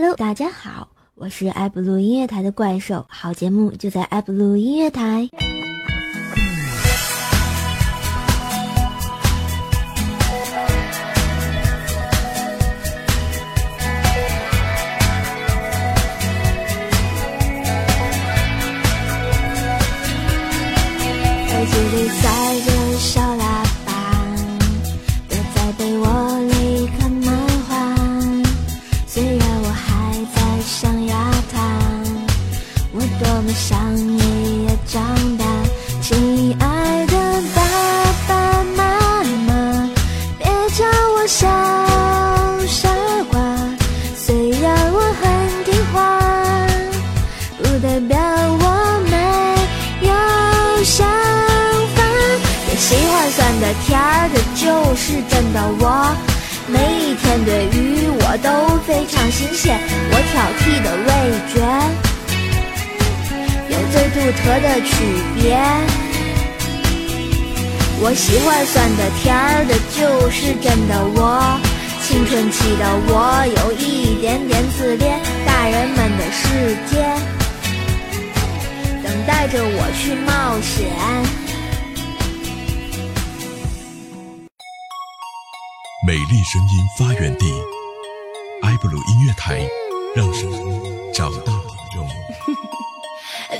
Hello，大家好，我是爱布鲁音乐台的怪兽，好节目就在爱布鲁音乐台。是真的我。每一天对于我都非常新鲜，我挑剔的味觉有最独特的区别。我喜欢酸的甜的，就是真的我。青春期的我有一点点自恋，大人们的世界等待着我去冒险。美丽声音发源地，埃布鲁音乐台，让声音找到你。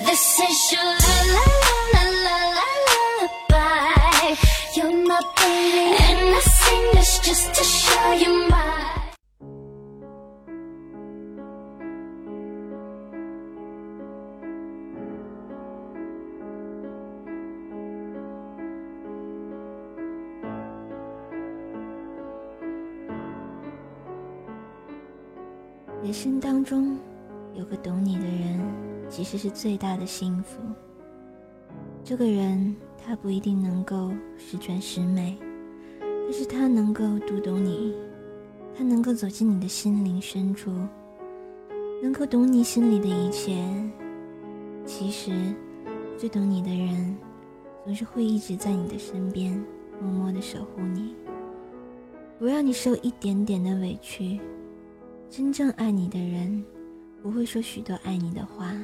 This is your la la la la la lullaby. You're my baby, and I sing this just to show you my. 中有个懂你的人，其实是最大的幸福。这个人他不一定能够十全十美，但是他能够读懂你，他能够走进你的心灵深处，能够懂你心里的一切。其实，最懂你的人，总是会一直在你的身边，默默的守护你，不让你受一点点的委屈。真正爱你的人，不会说许多爱你的话，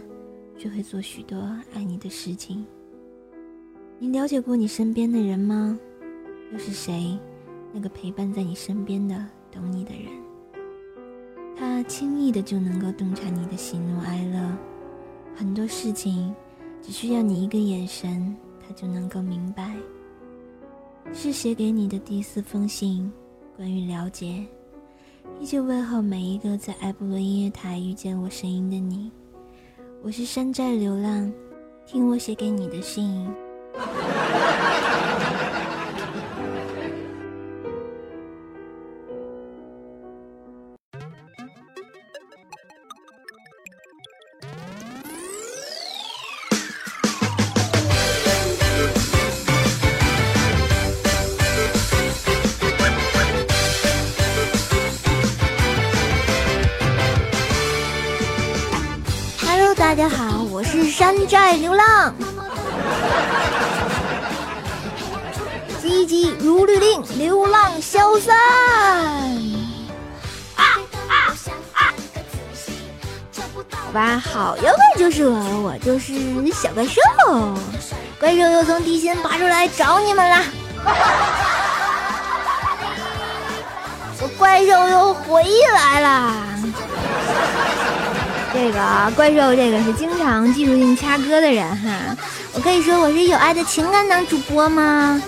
却会做许多爱你的事情。你了解过你身边的人吗？又是谁，那个陪伴在你身边的懂你的人？他轻易的就能够洞察你的喜怒哀乐，很多事情只需要你一个眼神，他就能够明白。是写给你的第四封信，关于了解。依旧问候每一个在埃布罗音乐台遇见我声音的你，我是山寨流浪，听我写给你的信。大家好，我是山寨流浪，急急如律令，流浪消散。好吧，好妖怪就是我，我就是小怪兽，怪兽又从地心爬出来找你们啦！我怪兽又回来啦！这个怪兽，这个是经常技术性掐歌的人哈。我可以说我是有爱的情感党主播吗？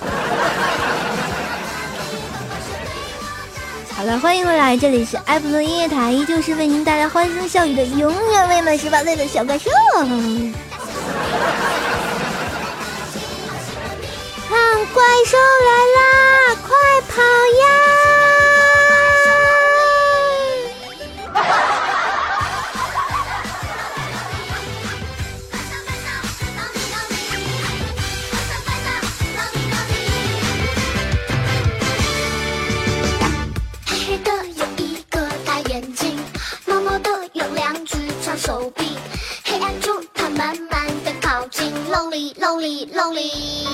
好了，欢迎回来，这里是埃普伦音乐台，依旧是为您带来欢声笑语的永远未满十八岁的小怪兽。看怪兽来啦，快跑呀！，lonely lonely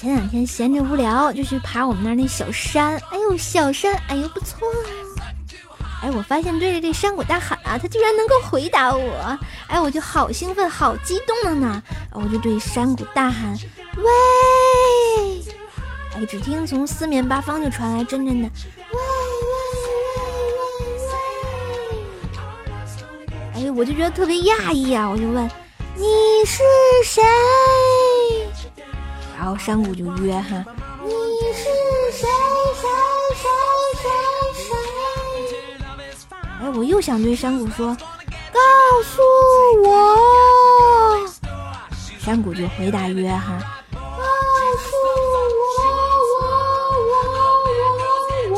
前两天闲着无聊，就去爬我们那儿那小山。哎呦，小山，哎呦不错啊。哎，我发现对着这山谷大喊啊，它居然能够回答我。哎，我就好兴奋，好激动了呢。我就对山谷大喊：“喂！”哎，只听从四面八方就传来阵阵的“喂喂喂喂”。哎，我就觉得特别讶异啊，我就问：“你是谁？”后山谷就约哈：“你是谁？谁？谁？谁？谁？”哎，我又想对山谷说：“告诉我。”山谷就回答约哈：“告诉我，我我我我。”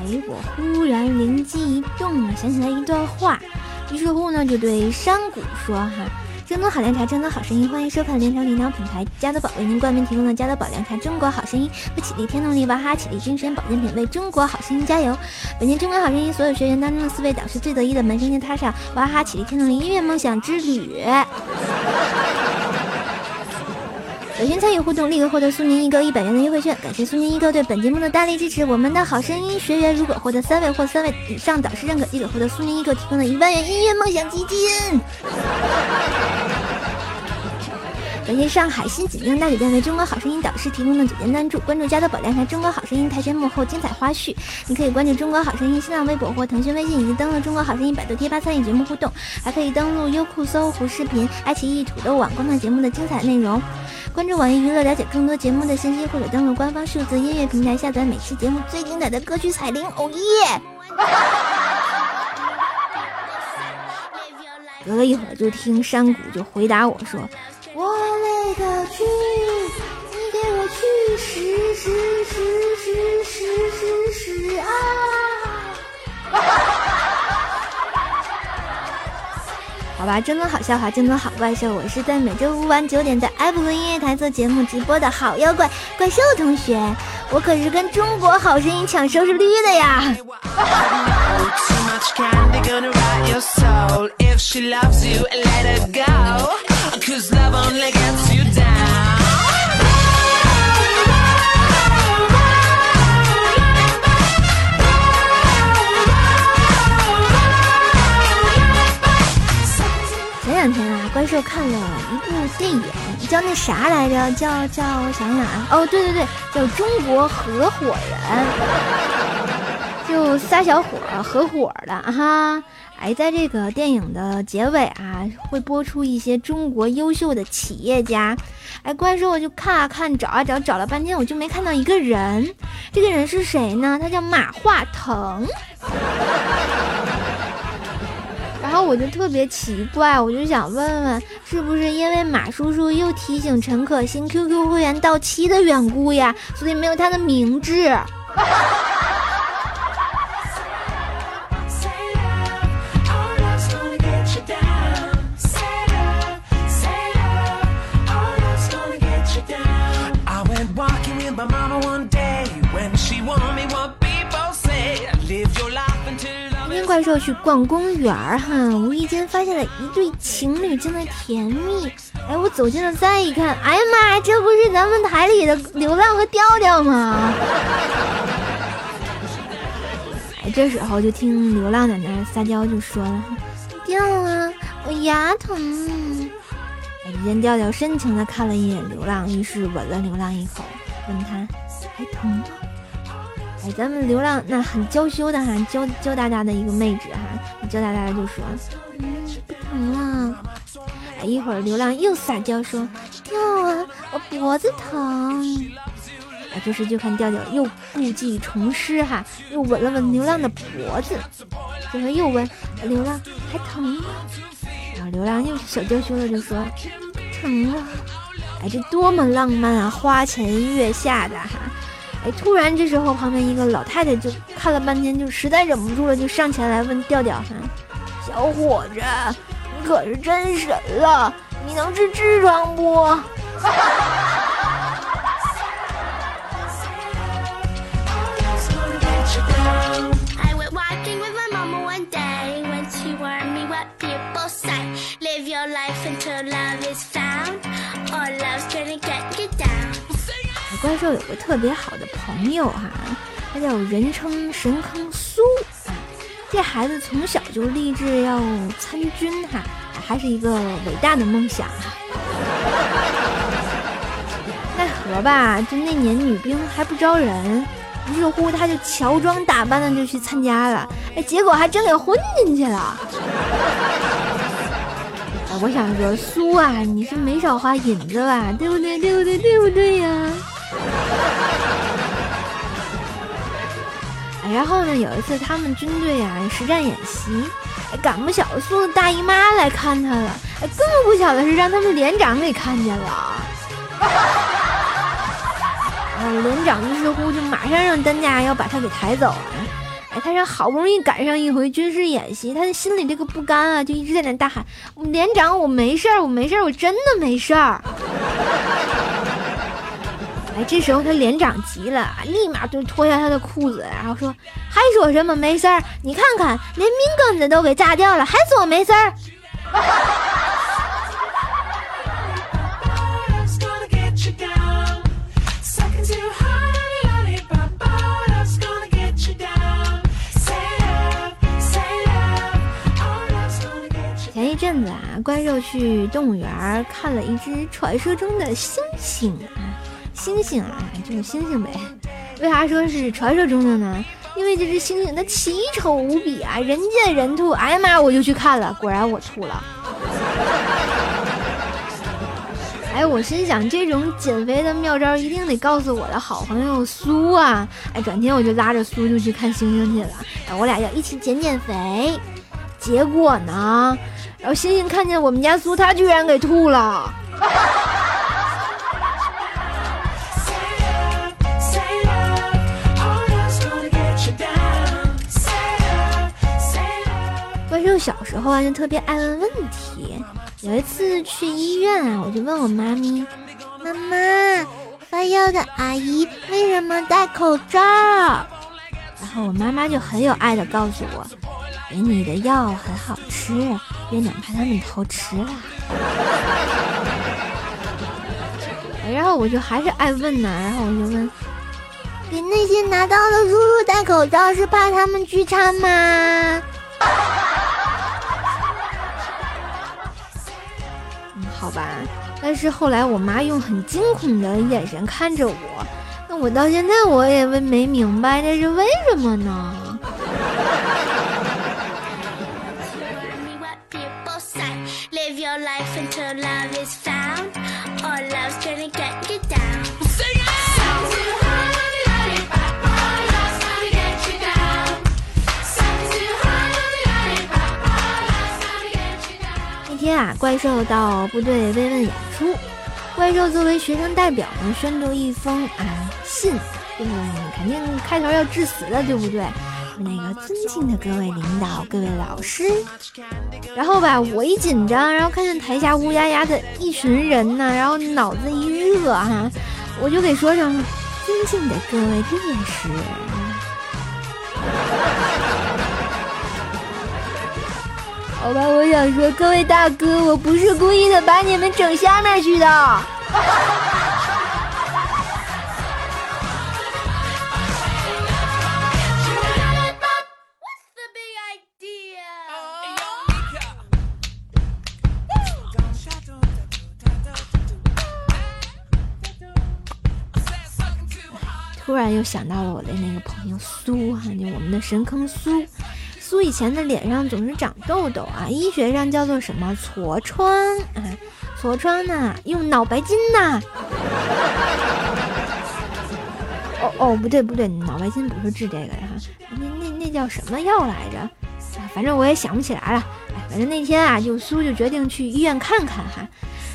哎，我忽然灵机一动啊，想起来一段话，于是乎呢，就对山谷说哈。中国好凉茶，正宗好声音，欢迎收看联潮领导品牌加德宝为您冠名提供的加德宝凉茶。中国好声音，不起立天动力，娃哈哈起立精神保健品，为中国好声音加油！本届中国好声音所有学员当中的四位导师最得意的门生就踏上娃哈哈起立天动力音乐梦想之旅。有幸参与互动，立刻获得苏宁易购一百元的优惠券。感谢苏宁易购对本节目的大力支持。我们的好声音学员如果获得三位或三位以上导师认可，即可获得苏宁易购提供的一万元音乐梦想基金。感谢上海新锦江大酒店为中国好声音导师提供的酒店赞助。关注加多宝凉茶中国好声音台前幕后精彩花絮。你可以关注中国好声音新浪微博或腾讯微信，以及登录中国好声音百度贴吧参与节目互动。还可以登录优酷、搜狐视频、爱奇艺、土豆网观看节目的精彩内容。关注网易娱乐，了解更多节目的信息，或者登录官方数字音乐平台下载每期节目最精彩的歌曲彩铃。哦耶！隔了一会儿，就听山谷就回答我说：“我勒个去！你给我去死死死死死死死啊！”好吧，真的好笑话，真的好怪兽。我是在每周五晚九点在埃布伦音乐台做节目直播的好妖怪怪兽同学，我可是跟中国好声音抢收视率的呀！怪兽看了一部电影，叫那啥来着？叫叫我想想啊，哦，对对对，叫《中国合伙人》，就仨小伙合伙的哈。哎，在这个电影的结尾啊，会播出一些中国优秀的企业家。哎，怪兽我就看啊看，找啊找，找了半天我就没看到一个人。这个人是谁呢？他叫马化腾。然后我就特别奇怪，我就想问问，是不是因为马叔叔又提醒陈可辛 QQ 会员到期的缘故呀，所以没有他的名字？怪兽去逛公园儿哈，无意间发现了一对情侣正在甜蜜。哎，我走近了再一看，哎呀妈呀，这不是咱们台里的流浪和调调吗？哎，这时候就听流浪在那撒娇，就说了：“调啊，我牙疼。”哎，只见调调深情的看了一眼流浪，于是吻了流浪一口，问他还疼吗？哎，咱们流浪那很娇羞的哈，娇娇哒哒的一个妹纸哈，娇哒哒的就说：“嗯，不疼了。”哎，一会儿流浪又撒娇说：“调啊，我脖子疼。”哎，这时就看调调又故技重施哈，又吻了吻流浪的脖子，然后又问流浪还疼吗？然后流浪又小娇羞的就说：“疼了。”哎，这多么浪漫啊，花前月下的哈。哎，突然这时候旁边一个老太太就看了半天，就实在忍不住了，就上前来问调调哈：“小伙子，你可是真神了，你能治痔疮不？” 怪兽有个特别好的朋友哈，他叫人称神坑苏。这孩子从小就立志要参军哈，还是一个伟大的梦想。奈何吧，就那年女兵还不招人，于是乎他就乔装打扮的就去参加了，哎，结果还真给混进去了。我想说，苏啊，你是没少花银子吧？对不对？对不对？对不对呀？然后呢，有一次他们军队啊实战演习，赶不巧苏的大姨妈来看他了，哎，更不巧的是让他们连长给看见了。啊 连长于是乎就马上让担架要把他给抬走了。哎，他说好不容易赶上一回军事演习，他的心里这个不甘啊，就一直在那大喊：“连长，我没事儿，我没事儿，我真的没事儿。”哎，这时候他连长急了，立马就脱下他的裤子，然后说：“还说什么没事儿？你看看，连命根子都给炸掉了，还说没事儿？”阵子啊，怪兽去动物园看了一只传说中的猩猩啊，星星啊，就是星星呗。为啥说是传说中的呢？因为这只猩猩它奇丑无比啊，人见人吐。哎呀妈，我就去看了，果然我吐了。哎，我心想这种减肥的妙招一定得告诉我的好朋友苏啊。哎，转天我就拉着苏就去看星星去了，哎我俩要一起减减肥。结果呢？然后星星看见我们家苏，他居然给吐了。就小时候啊，就特别爱问问题。有一次去医院啊，我就问我妈咪：“妈妈，发药的阿姨为什么戴口罩？”然后我妈妈就很有爱的告诉我。给你的药很好吃，别哪怕他们偷吃了。然后我就还是爱问呢，然后我就问：给那些拿刀的叔叔戴口罩是怕他们聚餐吗？好吧。但是后来我妈用很惊恐的眼神看着我，那我到现在我也没没明白这是为什么呢？怪兽到部队慰问演出，怪兽作为学生代表呢，宣读一封啊信，就是肯定开头要致辞的，对不对？那个尊敬的各位领导、各位老师，然后吧，我一紧张，然后看见台下乌压压的一群人呢，然后脑子一热哈，我就给说成尊敬的各位烈士。好吧，我想说各位大哥，我不是故意的，把你们整下面去的。突然又想到了我的那个朋友苏哈，就我们的神坑苏。苏以前的脸上总是长痘痘啊，医学上叫做什么痤疮啊？痤疮呢，用脑白金呐。哦哦，不对不对，脑白金不是治这个的哈，那那那叫什么药来着？啊反正我也想不起来了。哎，反正那天啊，就苏就决定去医院看看哈。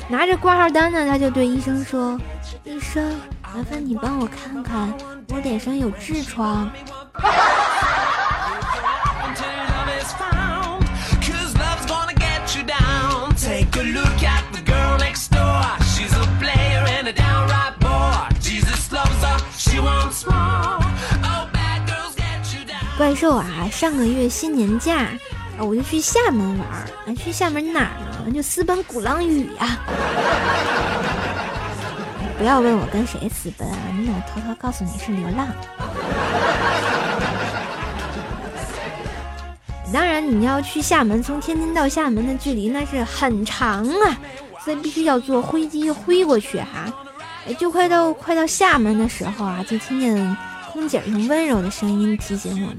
拿着挂号单呢，他就对医生说：“医生，麻烦你帮我看看，我脸上有痔疮。”怪兽啊，上个月新年假。啊，我就去厦门玩儿，啊，去厦门哪儿呢？就私奔鼓浪屿呀。不要问我跟谁私奔啊，那我偷偷告诉你是流浪。当然，你要去厦门，从天津到厦门的距离那是很长啊，所以必须要坐飞机飞过去哈。哎，就快到快到厦门的时候啊，就听见空姐用温柔的声音提醒我们：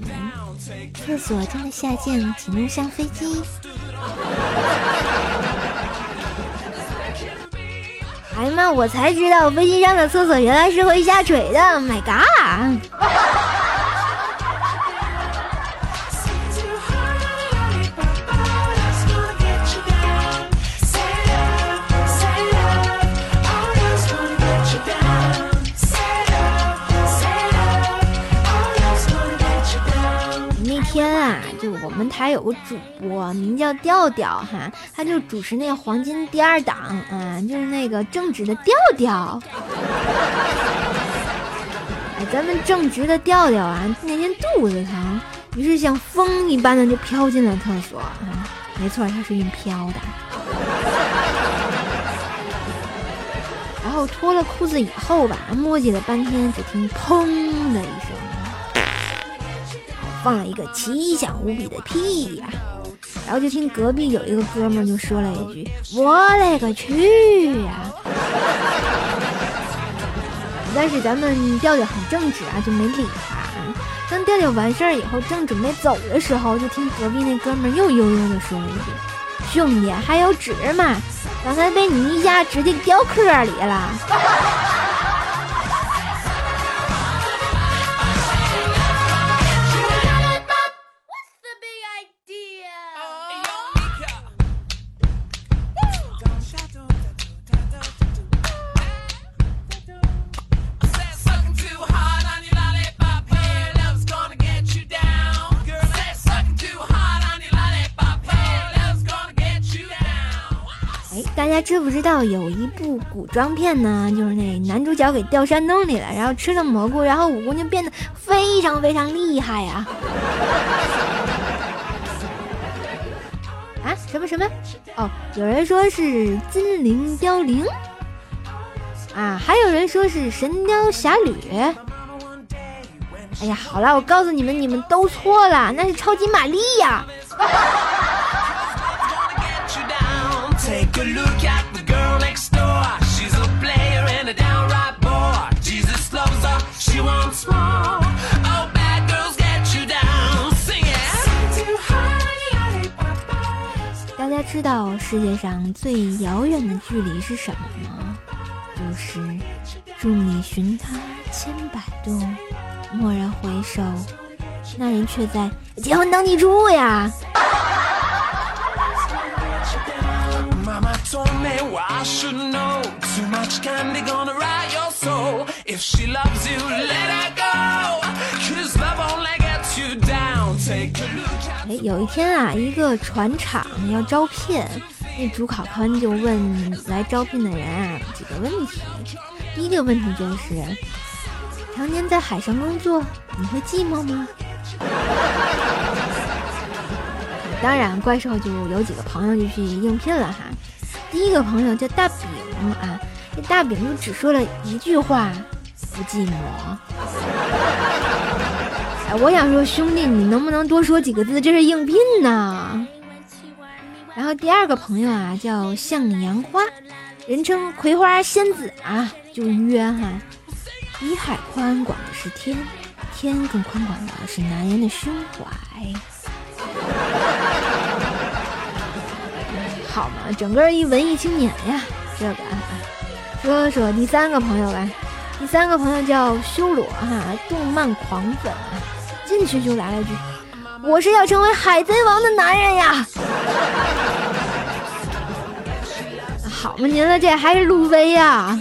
厕所正在下降，请勿上飞机。哎呀妈！我才知道飞机上的厕所原来是会下垂的，My God！们台有个主播名叫调调哈，他就主持那个黄金第二档啊，就是那个正直的调调。哎，咱们正直的调调啊，那天肚子疼，于是像风一般的就飘进了厕所啊。没错，他是用飘的。然后脱了裤子以后吧，磨叽了半天，只听砰的一。放了一个奇响无比的屁呀，然后就听隔壁有一个哥们就说了一句：“我勒个去呀！”但是咱们调调很正直啊，就没理他。当调调完事儿以后，正准备走的时候，就听隔壁那哥们又悠悠的说了一句：“兄弟，还有纸吗？刚才被你一下直接掉壳里了。”知不知道有一部古装片呢？就是那男主角给掉山洞里了，然后吃了蘑菇，然后武功就变得非常非常厉害呀！啊，什么什么？哦，有人说是金陵凋零，啊，还有人说是神雕侠侣。哎呀，好了，我告诉你们，你们都错了，那是超级玛丽呀！大家知道世界上最遥远的距离是什么吗？就是众里寻他千百度，蓦然回首，那人却在结婚登记处呀！哎，有一天啊，一个船厂要招聘，那主考官就问来招聘的人啊几个问题。第一个问题就是：常年在海上工作，你会寂寞吗？当然，怪兽就有几个朋友就去应聘了哈。第一个朋友叫大饼啊，这大饼就只说了一句话：不寂寞。哎，我想说，兄弟，你能不能多说几个字？这是应聘呢。然后第二个朋友啊，叫向阳花，人称葵花仙子啊，就约哈。比海宽广的是天，天更宽广的是男人的胸怀。好嘛，整个一文艺青年呀，这个啊。说说第三个朋友吧，第三个朋友叫修罗哈，动漫狂粉，进去就来了句：“我是要成为海贼王的男人呀！” 好嘛，您了，这还是路飞呀？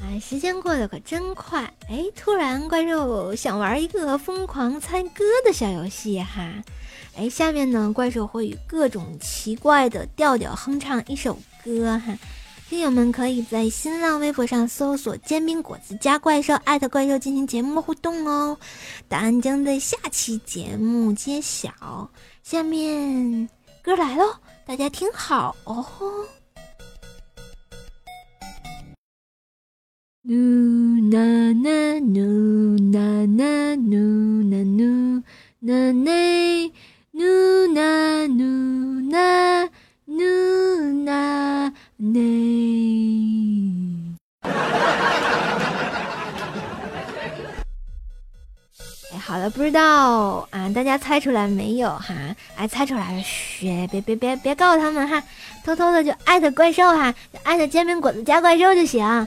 哎，时间过得可真快！哎，突然怪兽想玩一个疯狂猜歌的小游戏哈！哎，下面呢，怪兽会以各种奇怪的调调哼唱一首歌哈，听友们可以在新浪微博上搜索“煎饼果子加怪兽”艾特怪兽进行节目互动哦，答案将在下期节目揭晓。下面歌来喽，大家听好哦。Nu na na nu na na nu na nu na ne nu na nu na nu na ne。哎，好了，不知道啊，大家猜出来没有哈？哎，猜出来了，嘘，别别别别告诉他们哈，偷偷的就艾特怪兽哈，艾特煎饼果子加怪兽就行。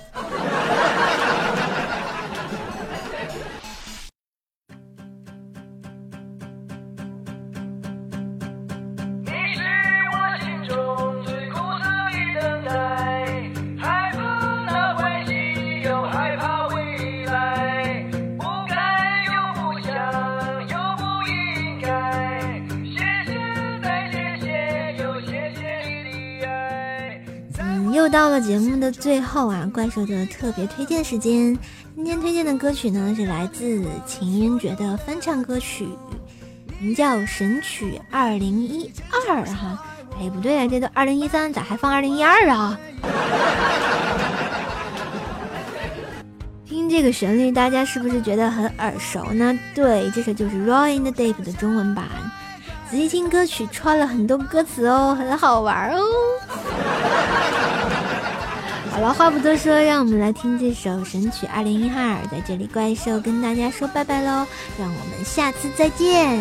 后啊，怪兽的特别推荐时间。今天推荐的歌曲呢是来自秦渊觉的翻唱歌曲，名叫《神曲二零一二》哈。哎，不对啊，这都二零一三，咋还放二零一二啊？听这个旋律，大家是不是觉得很耳熟呢？对，这首就是 Roy in the Deep 的中文版。仔细听歌曲，串了很多歌词哦，很好玩哦。好了，话不多说，让我们来听这首神曲二零一二。在这里，怪兽跟大家说拜拜喽，让我们下次再见。